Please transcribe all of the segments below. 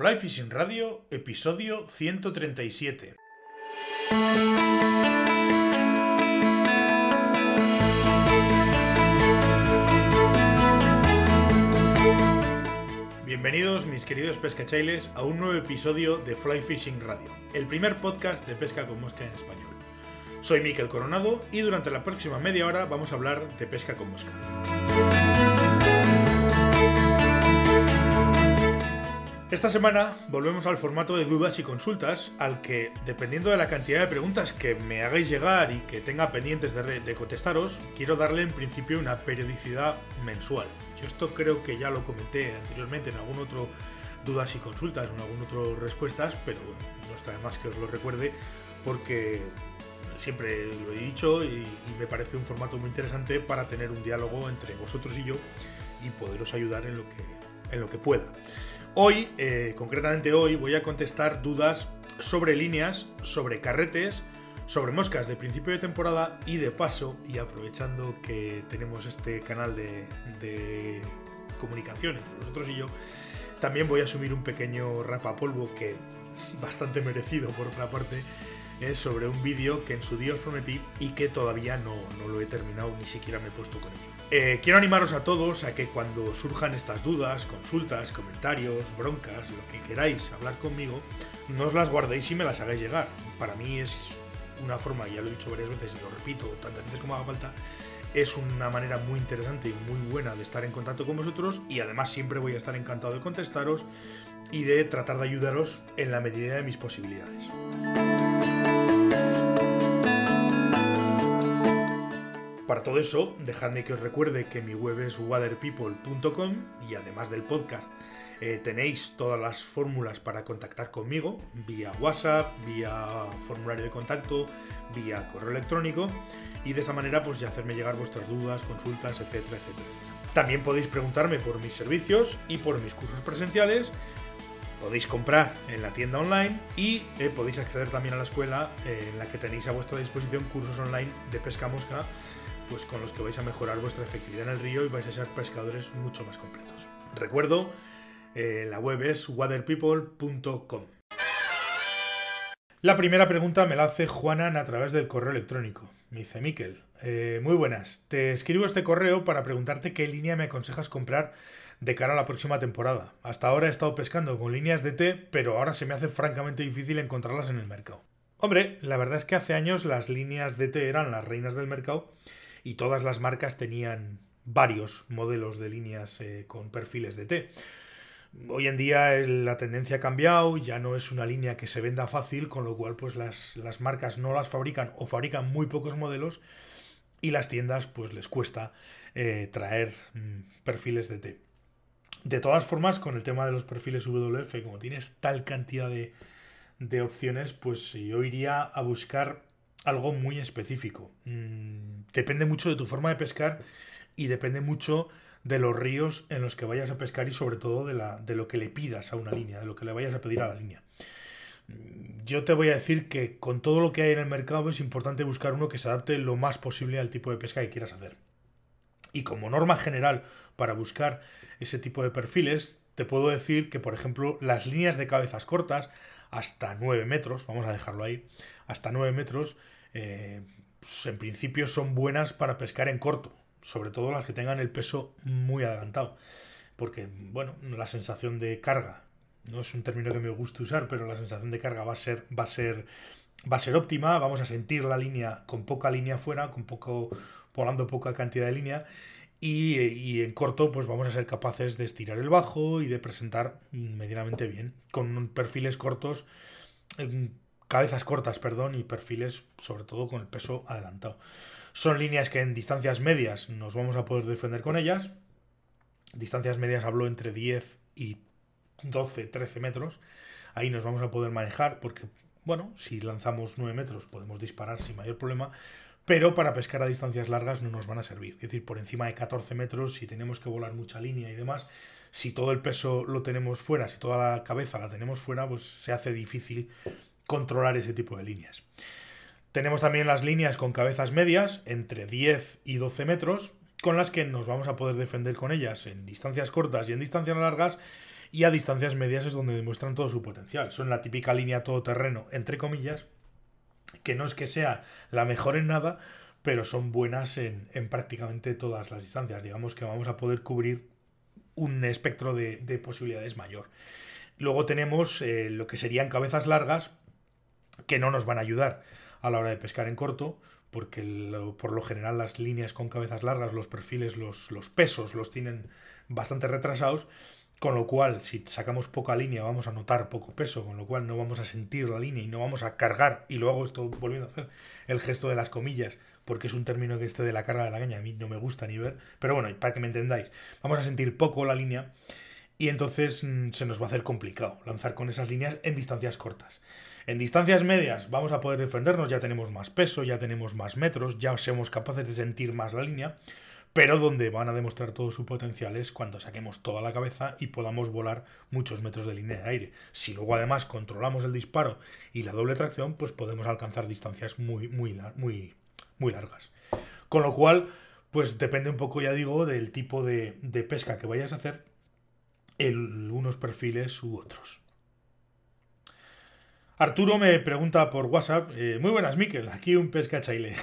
Fly Fishing Radio, episodio 137. Bienvenidos mis queridos pescachailes a un nuevo episodio de Fly Fishing Radio, el primer podcast de pesca con mosca en español. Soy Miquel Coronado y durante la próxima media hora vamos a hablar de pesca con mosca. Esta semana volvemos al formato de dudas y consultas, al que, dependiendo de la cantidad de preguntas que me hagáis llegar y que tenga pendientes de, contestaros, quiero darle en principio una periodicidad mensual. Yo esto creo que ya lo comenté anteriormente en algún otro dudas y consultas en algún otro respuestas, pero no está de más que os lo recuerde porque siempre lo he dicho y, y me parece un formato muy interesante para tener un diálogo entre vosotros y yo y poderos ayudar en lo que, en lo que pueda. Hoy, eh, concretamente hoy, voy a contestar dudas sobre líneas, sobre carretes, sobre moscas de principio de temporada y de paso, y aprovechando que tenemos este canal de, comunicación entre nosotros y yo, también voy a asumir un pequeño rapapolvo que bastante merecido por otra parte, es sobre un vídeo que en su día os prometí y que todavía no, no lo he terminado, ni siquiera me he puesto con ello. Eh, quiero animaros a todos a que cuando surjan estas dudas, consultas, comentarios, broncas, lo que queráis hablar conmigo, no os las guardéis y me las hagáis llegar. Para mí es una forma, ya lo he dicho varias veces y lo repito tantas veces como haga falta, es una manera muy interesante y muy buena de estar en contacto con vosotros y además siempre voy a estar encantado de contestaros y de tratar de ayudaros en la medida de mis posibilidades. Para todo eso, dejadme que os recuerde que mi web es waterpeople.com y además del podcast eh, tenéis todas las fórmulas para contactar conmigo vía WhatsApp, vía formulario de contacto, vía correo electrónico y de esa manera pues ya hacerme llegar vuestras dudas, consultas, etcétera, etcétera. También podéis preguntarme por mis servicios y por mis cursos presenciales podéis comprar en la tienda online y eh, podéis acceder también a la escuela eh, en la que tenéis a vuestra disposición cursos online de pesca mosca pues con los que vais a mejorar vuestra efectividad en el río y vais a ser pescadores mucho más completos. Recuerdo, eh, la web es waterpeople.com. La primera pregunta me la hace Juanan a través del correo electrónico. Me dice Miquel, eh, muy buenas, te escribo este correo para preguntarte qué línea me aconsejas comprar de cara a la próxima temporada. Hasta ahora he estado pescando con líneas de T, pero ahora se me hace francamente difícil encontrarlas en el mercado. Hombre, la verdad es que hace años las líneas de T eran las reinas del mercado y todas las marcas tenían varios modelos de líneas eh, con perfiles de T. Hoy en día la tendencia ha cambiado, ya no es una línea que se venda fácil, con lo cual pues las, marcas no las fabrican o fabrican muy pocos modelos y las tiendas pues les cuesta eh, traer mm, perfiles de T. De todas formas, con el tema de los perfiles WF, como tienes tal cantidad de, de opciones, pues yo iría a buscar algo muy específico. Mm, depende mucho de tu forma de pescar y depende mucho de los ríos en los que vayas a pescar y sobre todo de, la, de lo que le pidas a una línea, de lo que le vayas a pedir a la línea. Yo te voy a decir que con todo lo que hay en el mercado es importante buscar uno que se adapte lo más posible al tipo de pesca que quieras hacer. Y como norma general para buscar ese tipo de perfiles, te puedo decir que, por ejemplo, las líneas de cabezas cortas, hasta 9 metros, vamos a dejarlo ahí, hasta 9 metros, eh, pues en principio son buenas para pescar en corto, sobre todo las que tengan el peso muy adelantado. Porque, bueno, la sensación de carga, no es un término que me guste usar, pero la sensación de carga va a ser, va a ser, va a ser óptima, vamos a sentir la línea con poca línea fuera, con poco, volando poca cantidad de línea, y, y, en corto pues vamos a ser capaces de estirar el bajo y de presentar medianamente bien, con perfiles cortos cabezas cortas, perdón, y perfiles sobre todo con el peso adelantado. Son líneas que en distancias medias nos vamos a poder defender con ellas. Distancias medias hablo entre 10 y 12, 13 metros. Ahí nos vamos a poder manejar porque, bueno, si lanzamos 9 metros podemos disparar sin mayor problema, pero para pescar a distancias largas no nos van a servir. Es decir, por encima de 14 metros, si tenemos que volar mucha línea y demás, si todo el peso lo tenemos fuera, si toda la cabeza la tenemos fuera, pues se hace difícil controlar ese tipo de líneas. Tenemos también las líneas con cabezas medias, entre 10 y 12 metros, con las que nos vamos a poder defender con ellas en distancias cortas y en distancias largas, y a distancias medias es donde demuestran todo su potencial. Son la típica línea todoterreno, entre comillas, que no es que sea la mejor en nada, pero son buenas en, prácticamente todas las distancias. Digamos que vamos a poder cubrir un espectro de, posibilidades mayor. Luego tenemos eh, lo que serían cabezas largas, que no nos van a ayudar a la hora de pescar en corto, porque por lo general las líneas con cabezas largas, los perfiles, los, los pesos los tienen bastante retrasados con lo cual, si sacamos poca línea, vamos a notar poco peso, con lo cual no vamos a sentir la línea y no vamos a cargar. Y luego esto volviendo a hacer el gesto de las comillas, porque es un término que este de la carga de la caña a mí no me gusta ni ver. Pero bueno, para que me entendáis, vamos a sentir poco la línea y entonces mm, se nos va a hacer complicado lanzar con esas líneas en distancias cortas. En distancias medias vamos a poder defendernos, ya tenemos más peso, ya tenemos más metros, ya somos capaces de sentir más la línea pero donde van a demostrar todo su potencial es cuando saquemos toda la cabeza y podamos volar muchos metros de línea de aire. Si luego además controlamos el disparo y la doble tracción, pues podemos alcanzar distancias muy, muy, muy, muy largas. Con lo cual, pues depende un poco, ya digo, del tipo de, pesca que vayas a hacer, el, unos perfiles u otros. Arturo me pregunta por WhatsApp, eh, muy buenas Miquel, aquí un pesca chaile.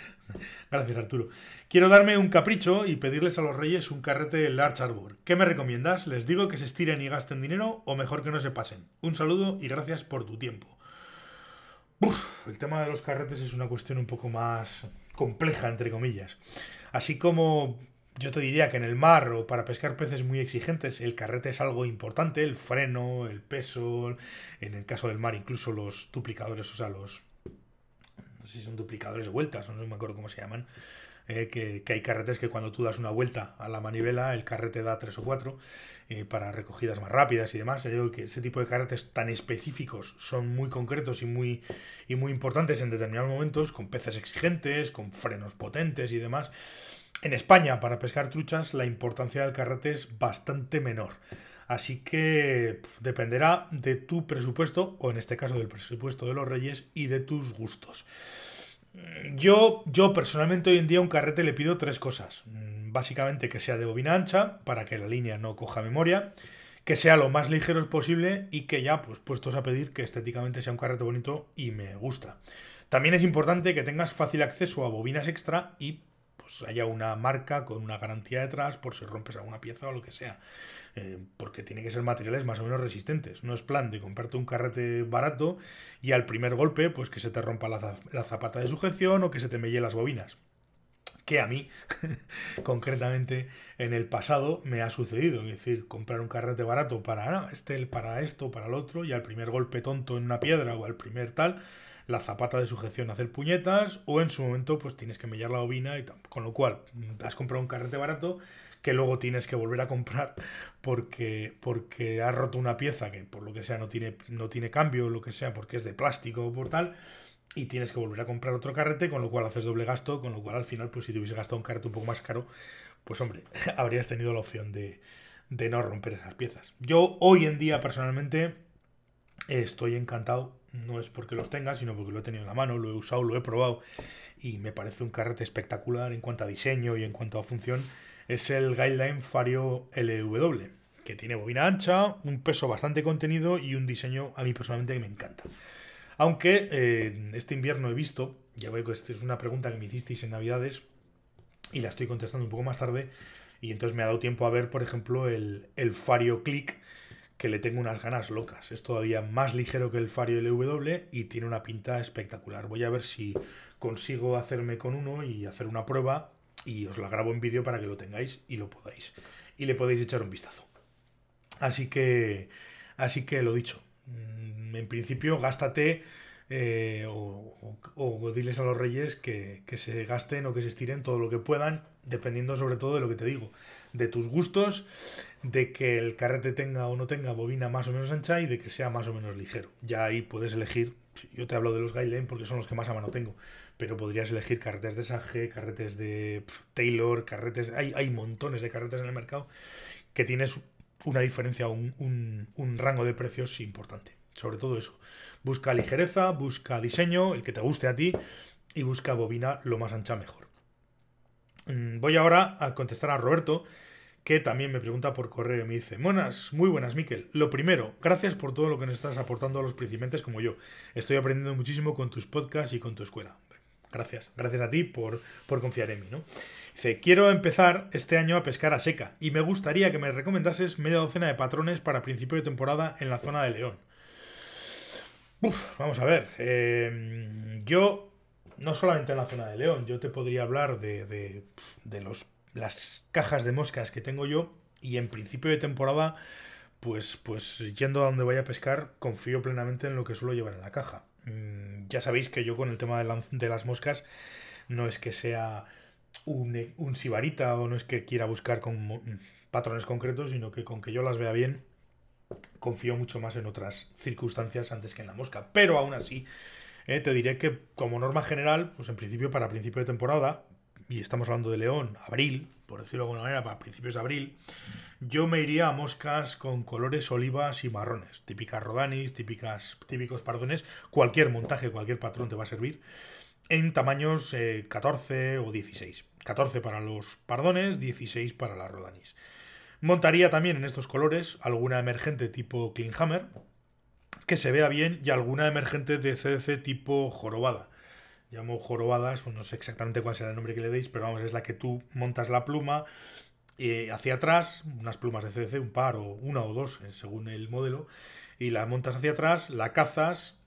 Gracias Arturo. Quiero darme un capricho y pedirles a los reyes un carrete Large Arbor. ¿Qué me recomiendas? ¿Les digo que se estiren y gasten dinero o mejor que no se pasen? Un saludo y gracias por tu tiempo. el tema de los carretes es una cuestión un poco más compleja, entre comillas. Así como yo te diría que en el mar o para pescar peces muy exigentes el carrete es algo importante, el freno, el peso, en el caso del mar incluso los duplicadores, o sea, los... no sé si son duplicadores de vueltas, no me acuerdo cómo se llaman, eh, que, hay carretes que cuando tú das una vuelta a la manivela el carrete da tres o cuatro eh, para recogidas más rápidas y demás. Yo digo que ese tipo de carretes tan específicos son muy concretos y muy, y muy importantes en determinados momentos, con peces exigentes, con frenos potentes y demás. En España, para pescar truchas, la importancia del carrete es bastante menor. Así que dependerá de tu presupuesto, o en este caso del presupuesto de los reyes, y de tus gustos. Yo, yo personalmente hoy en día un carrete le pido tres cosas. Mm, básicamente que sea de bobina ancha, para que la línea no coja memoria, que sea lo más ligero posible y que ya, pues puestos a pedir que estéticamente sea un carrete bonito y me gusta. También es importante que tengas fácil acceso a bobinas extra y pues haya una marca con una garantía detrás por si rompes alguna pieza o lo que sea. Eh, porque tiene que ser materiales más o menos resistentes. No es plan de comprarte un carrete barato y al primer golpe, pues que se te rompa la, zapata de sujeción o que se te melle las bobinas que a mí, concretamente, en el pasado me ha sucedido. Es decir, comprar un carrete barato para, este, para esto, para el otro, y al primer golpe tonto en una piedra o al primer tal, la zapata de sujeción hacer puñetas o en su momento pues tienes que mellar la bobina y con lo cual has comprado un carrete barato que luego tienes que volver a comprar porque, porque has roto una pieza que por lo que sea no tiene, no tiene cambio, lo que sea, porque es de plástico o por tal, y tienes que volver a comprar otro carrete, con lo cual haces doble gasto, con lo cual al final, pues si te hubiese gastado un carrete un poco más caro, pues hombre, habrías tenido la opción de, de no romper esas piezas. Yo hoy en día personalmente estoy encantado no es porque los tenga, sino porque lo he tenido en la mano, lo he usado, lo he probado y me parece un carrete espectacular en cuanto a diseño y en cuanto a función. Es el Guideline Fario LW, que tiene bobina ancha, un peso bastante contenido y un diseño a mí personalmente que me encanta. Aunque eh, este invierno he visto, ya veo que esta es una pregunta que me hicisteis en Navidades y la estoy contestando un poco más tarde, y entonces me ha dado tiempo a ver, por ejemplo, el, el Fario Click, que le tengo unas ganas locas. Es todavía más ligero que el Fario LW y tiene una pinta espectacular. Voy a ver si consigo hacerme con uno y hacer una prueba y os la grabo en vídeo para que lo tengáis y lo podáis. Y le podéis echar un vistazo. Así que, así que lo dicho. Mm, en principio, gástate eh, o, o, diles a los reyes que, que se gasten o que se estiren todo lo que puedan, dependiendo sobre todo de lo que te digo de tus gustos, de que el carrete tenga o no tenga bobina más o menos ancha y de que sea más o menos ligero. Ya ahí puedes elegir, yo te hablo de los guidelines porque son los que más a mano tengo, pero podrías elegir carretes de Sage, carretes de Taylor, carretes, hay, hay montones de carretes en el mercado que tienes una diferencia, un, un, un rango de precios importante. Sobre todo eso. Busca ligereza, busca diseño, el que te guste a ti, y busca bobina lo más ancha mejor. Mm, voy ahora a contestar a Roberto, que también me pregunta por correo y me dice, Monas, muy buenas, Miquel. Lo primero, gracias por todo lo que nos estás aportando a los principiantes como yo. Estoy aprendiendo muchísimo con tus podcasts y con tu escuela. Gracias, gracias a ti por, por confiar en mí, ¿no? Dice, quiero empezar este año a pescar a seca y me gustaría que me recomendases media docena de patrones para principio de temporada en la zona de León. vamos a ver, eh, yo no solamente en la zona de León, yo te podría hablar de, de, de los las cajas de moscas que tengo yo y en principio de temporada, pues, pues yendo a donde vaya a pescar, confío plenamente en lo que suelo llevar en la caja. Mm, ya sabéis que yo con el tema de, las moscas no es que sea un, un sibarita o no es que quiera buscar con patrones concretos, sino que con que yo las vea bien, confío mucho más en otras circunstancias antes que en la mosca. Pero aún así, eh, te diré que como norma general, pues en principio para principio de temporada, y estamos hablando de León, abril, por decirlo de alguna manera, para principios de abril, yo me iría a moscas con colores olivas y marrones, típicas rodanis, típicas, típicos pardones, cualquier montaje, cualquier patrón te va a servir, en tamaños 14 eh, o 16. 14 para los pardones, 16 para las rodanis. Montaría también en estos colores alguna emergente tipo Hammer, que se vea bien, y alguna emergente de CDC tipo jorobada llamo jorobadas, pues no sé exactamente cuál será el nombre que le deis, pero vamos, es la que tú montas la pluma eh, hacia atrás, unas plumas de CDC, un par o una o dos, eh, según el modelo, y la montas hacia atrás, la cazas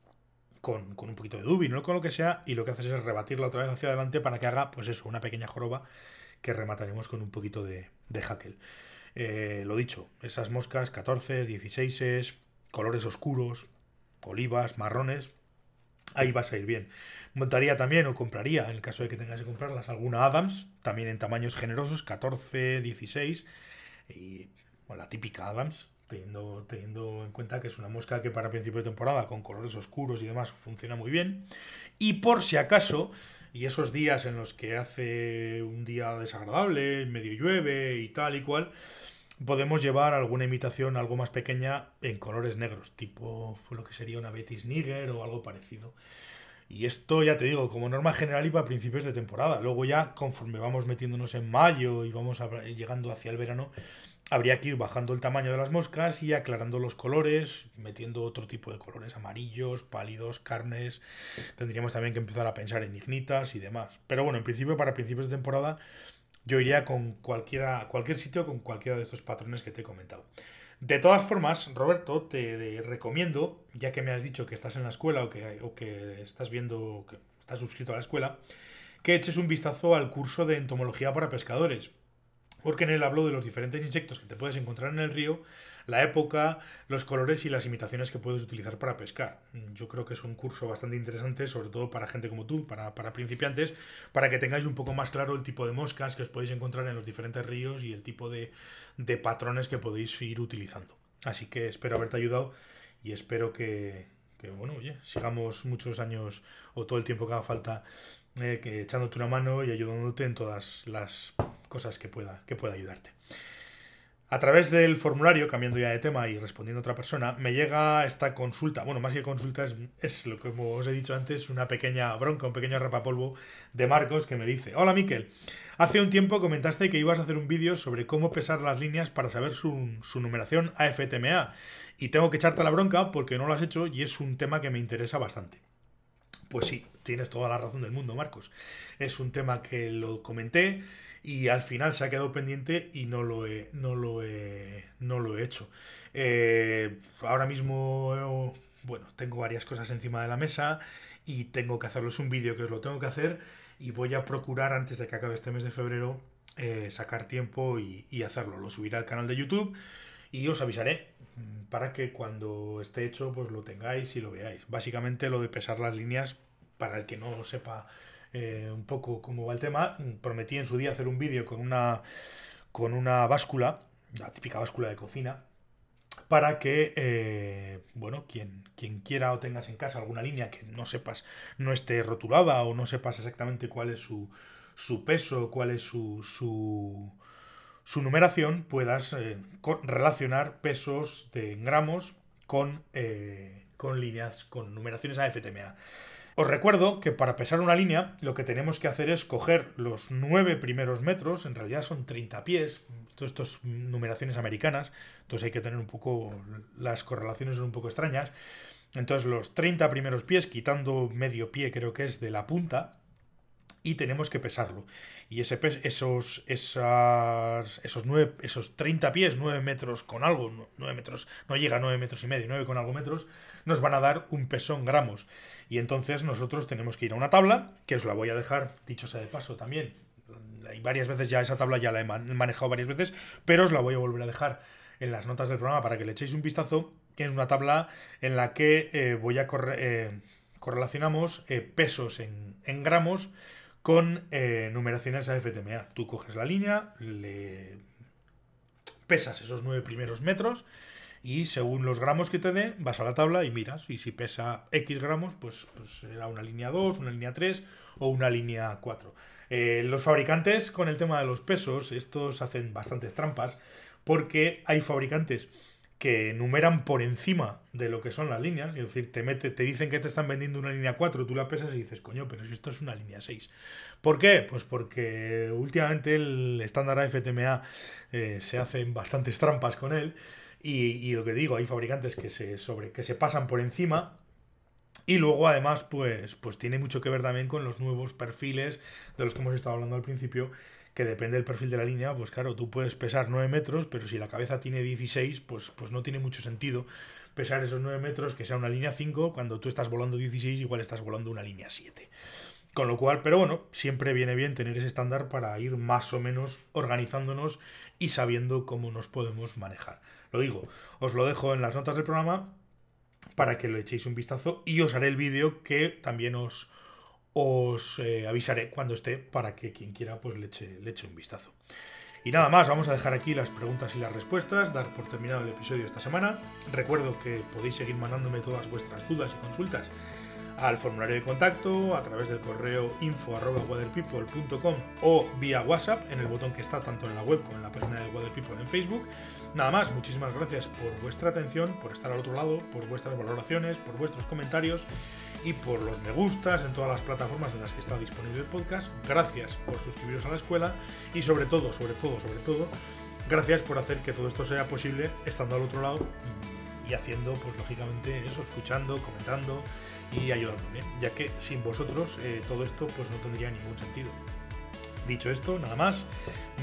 con, un poquito de dubi, no con lo que sea, y lo que haces es rebatirla otra vez hacia adelante para que haga, pues eso, una pequeña joroba que remataremos con un poquito de, de. Eh, lo dicho, esas moscas 14, 16, colores oscuros, olivas, marrones, ahí vas a ir bien. Montaría también o compraría, en el caso de que tengas que comprarlas, alguna Adams, también en tamaños generosos, 14, 16, y la típica Adams, teniendo, teniendo en cuenta que es una mosca que para principio de temporada, con colores oscuros y demás, funciona muy bien. Y por si acaso, y esos días en los que hace un día desagradable, medio llueve y tal y cual, podemos llevar alguna imitación algo más pequeña en colores negros, tipo lo que sería una Betis Niger o algo parecido. Y esto ya te digo, como norma general y para principios de temporada. Luego ya, conforme vamos metiéndonos en mayo y vamos llegando hacia el verano, habría que ir bajando el tamaño de las moscas y aclarando los colores, metiendo otro tipo de colores, amarillos, pálidos, carnes. Tendríamos también que empezar a pensar en ignitas y demás. Pero bueno, en principio, para principios de temporada, yo iría con cualquiera, cualquier sitio con cualquiera de estos patrones que te he comentado. De todas formas, Roberto, te, recomiendo, ya que me has dicho que estás en la escuela o que, o que estás viendo, que estás suscrito a la escuela, que eches un vistazo al curso de entomología para pescadores porque en él hablo de los diferentes insectos que te puedes encontrar en el río, la época, los colores y las imitaciones que puedes utilizar para pescar. Yo creo que es un curso bastante interesante, sobre todo para gente como tú, para, principiantes, para que tengáis un poco más claro el tipo de moscas que os podéis encontrar en los diferentes ríos y el tipo de, de patrones que podéis ir utilizando. Así que espero haberte ayudado y espero que, que bueno, oye, sigamos muchos años o todo el tiempo que haga falta eh, que echándote una mano y ayudándote en todas las cosas que pueda, que pueda ayudarte. A través del formulario, cambiando ya de tema y respondiendo a otra persona, me llega esta consulta. Bueno, más que consulta, es, es lo que como os he dicho antes, una pequeña bronca, un pequeño rapapolvo de Marcos que me dice: Hola Miquel, hace un tiempo comentaste que ibas a hacer un vídeo sobre cómo pesar las líneas para saber su, su numeración AFTMA. Y tengo que echarte la bronca porque no lo has hecho y es un tema que me interesa bastante. Pues sí, tienes toda la razón del mundo, Marcos. Es un tema que lo comenté y al final se ha quedado pendiente y no lo he, no lo no lo he hecho. Eh, ahora mismo, bueno, tengo varias cosas encima de la mesa y tengo que hacerles un vídeo que os lo tengo que hacer y voy a procurar antes de que acabe este mes de febrero eh, sacar tiempo y, y hacerlo. Lo subiré al canal de YouTube y os avisaré para que cuando esté hecho pues lo tengáis y lo veáis. Básicamente lo de pesar las líneas, para el que no sepa eh, un poco cómo va el tema, prometí en su día hacer un vídeo con una, con una báscula, la típica báscula de cocina, para que, eh, bueno, quien, quien quiera o tengas en casa alguna línea que no sepas, no esté rotulada o no sepas exactamente cuál es su, su peso, cuál es su, su, numeración puedas eh, relacionar pesos de gramos con, con líneas, con numeraciones AFTMA. Os recuerdo que para pesar una línea lo que tenemos que hacer es coger los nueve primeros metros, en realidad son 30 pies, todas estas numeraciones americanas, entonces hay que tener un poco, las correlaciones son un poco extrañas. Entonces los 30 primeros pies, quitando medio pie creo que es de la punta, y tenemos que pesarlo. Y ese esos, esas, esos, nueve, esos 30 pies, 9 metros con algo, 9 metros, no llega a 9 metros y medio, 9 con algo metros, nos van a dar un peso en gramos. Y entonces nosotros tenemos que ir a una tabla, que os la voy a dejar, dicho sea de paso también. Hay varias veces ya esa tabla ya la he manejado varias veces, pero os la voy a volver a dejar en las notas del programa para que le echéis un vistazo, es una tabla en la que eh, voy a eh, correlacionamos eh, pesos en, en gramos con eh, numeraciones a FTMA. Tú coges la línea, le pesas esos nueve primeros metros y según los gramos que te dé, vas a la tabla y miras. Y si pesa X gramos, pues, pues será una línea 2, una línea 3 o una línea 4. Eh, los fabricantes con el tema de los pesos, estos hacen bastantes trampas porque hay fabricantes que numeran por encima de lo que son las líneas, es decir, te, mete, te dicen que te están vendiendo una línea 4, tú la pesas y dices, coño, pero si esto es una línea 6. ¿Por qué? Pues porque últimamente el estándar AFTMA eh, se hacen bastantes trampas con él y, lo que digo, hay fabricantes que se, sobre, que se pasan por encima y luego además pues, pues tiene mucho que ver también con los nuevos perfiles de los que hemos estado hablando al principio que depende del perfil de la línea, pues claro, tú puedes pesar 9 metros, pero si la cabeza tiene 16, pues, pues no tiene mucho sentido pesar esos 9 metros, que sea una línea 5, cuando tú estás volando 16, igual estás volando una línea 7. Con lo cual, pero bueno, siempre viene bien tener ese estándar para ir más o menos organizándonos y sabiendo cómo nos podemos manejar. Lo digo, os lo dejo en las notas del programa para que lo echéis un vistazo y os haré el vídeo que también os, os eh, avisaré cuando esté para que quien quiera pues le eche, le eche un vistazo. Y nada más, vamos a dejar aquí las preguntas y las respuestas, dar por terminado el episodio de esta semana. Recuerdo que podéis seguir mandándome todas vuestras dudas y consultas al formulario de contacto a través del correo info.waterpeople.com o vía WhatsApp en el botón que está tanto en la web como en la página de Water People en Facebook. Nada más, muchísimas gracias por vuestra atención, por estar al otro lado, por vuestras valoraciones, por vuestros comentarios y por los me gustas en todas las plataformas en las que está disponible el podcast. Gracias por suscribiros a la escuela y sobre todo, sobre todo, sobre todo, gracias por hacer que todo esto sea posible estando al otro lado y haciendo, pues lógicamente, eso, escuchando, comentando y ayudándome, ya que sin vosotros eh, todo esto pues no tendría ningún sentido. Dicho esto, nada más,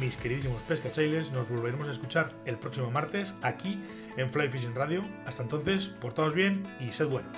mis queridísimos pescachailes, nos volveremos a escuchar el próximo martes aquí en Fly Fishing Radio. Hasta entonces, portaos bien y sed buenos.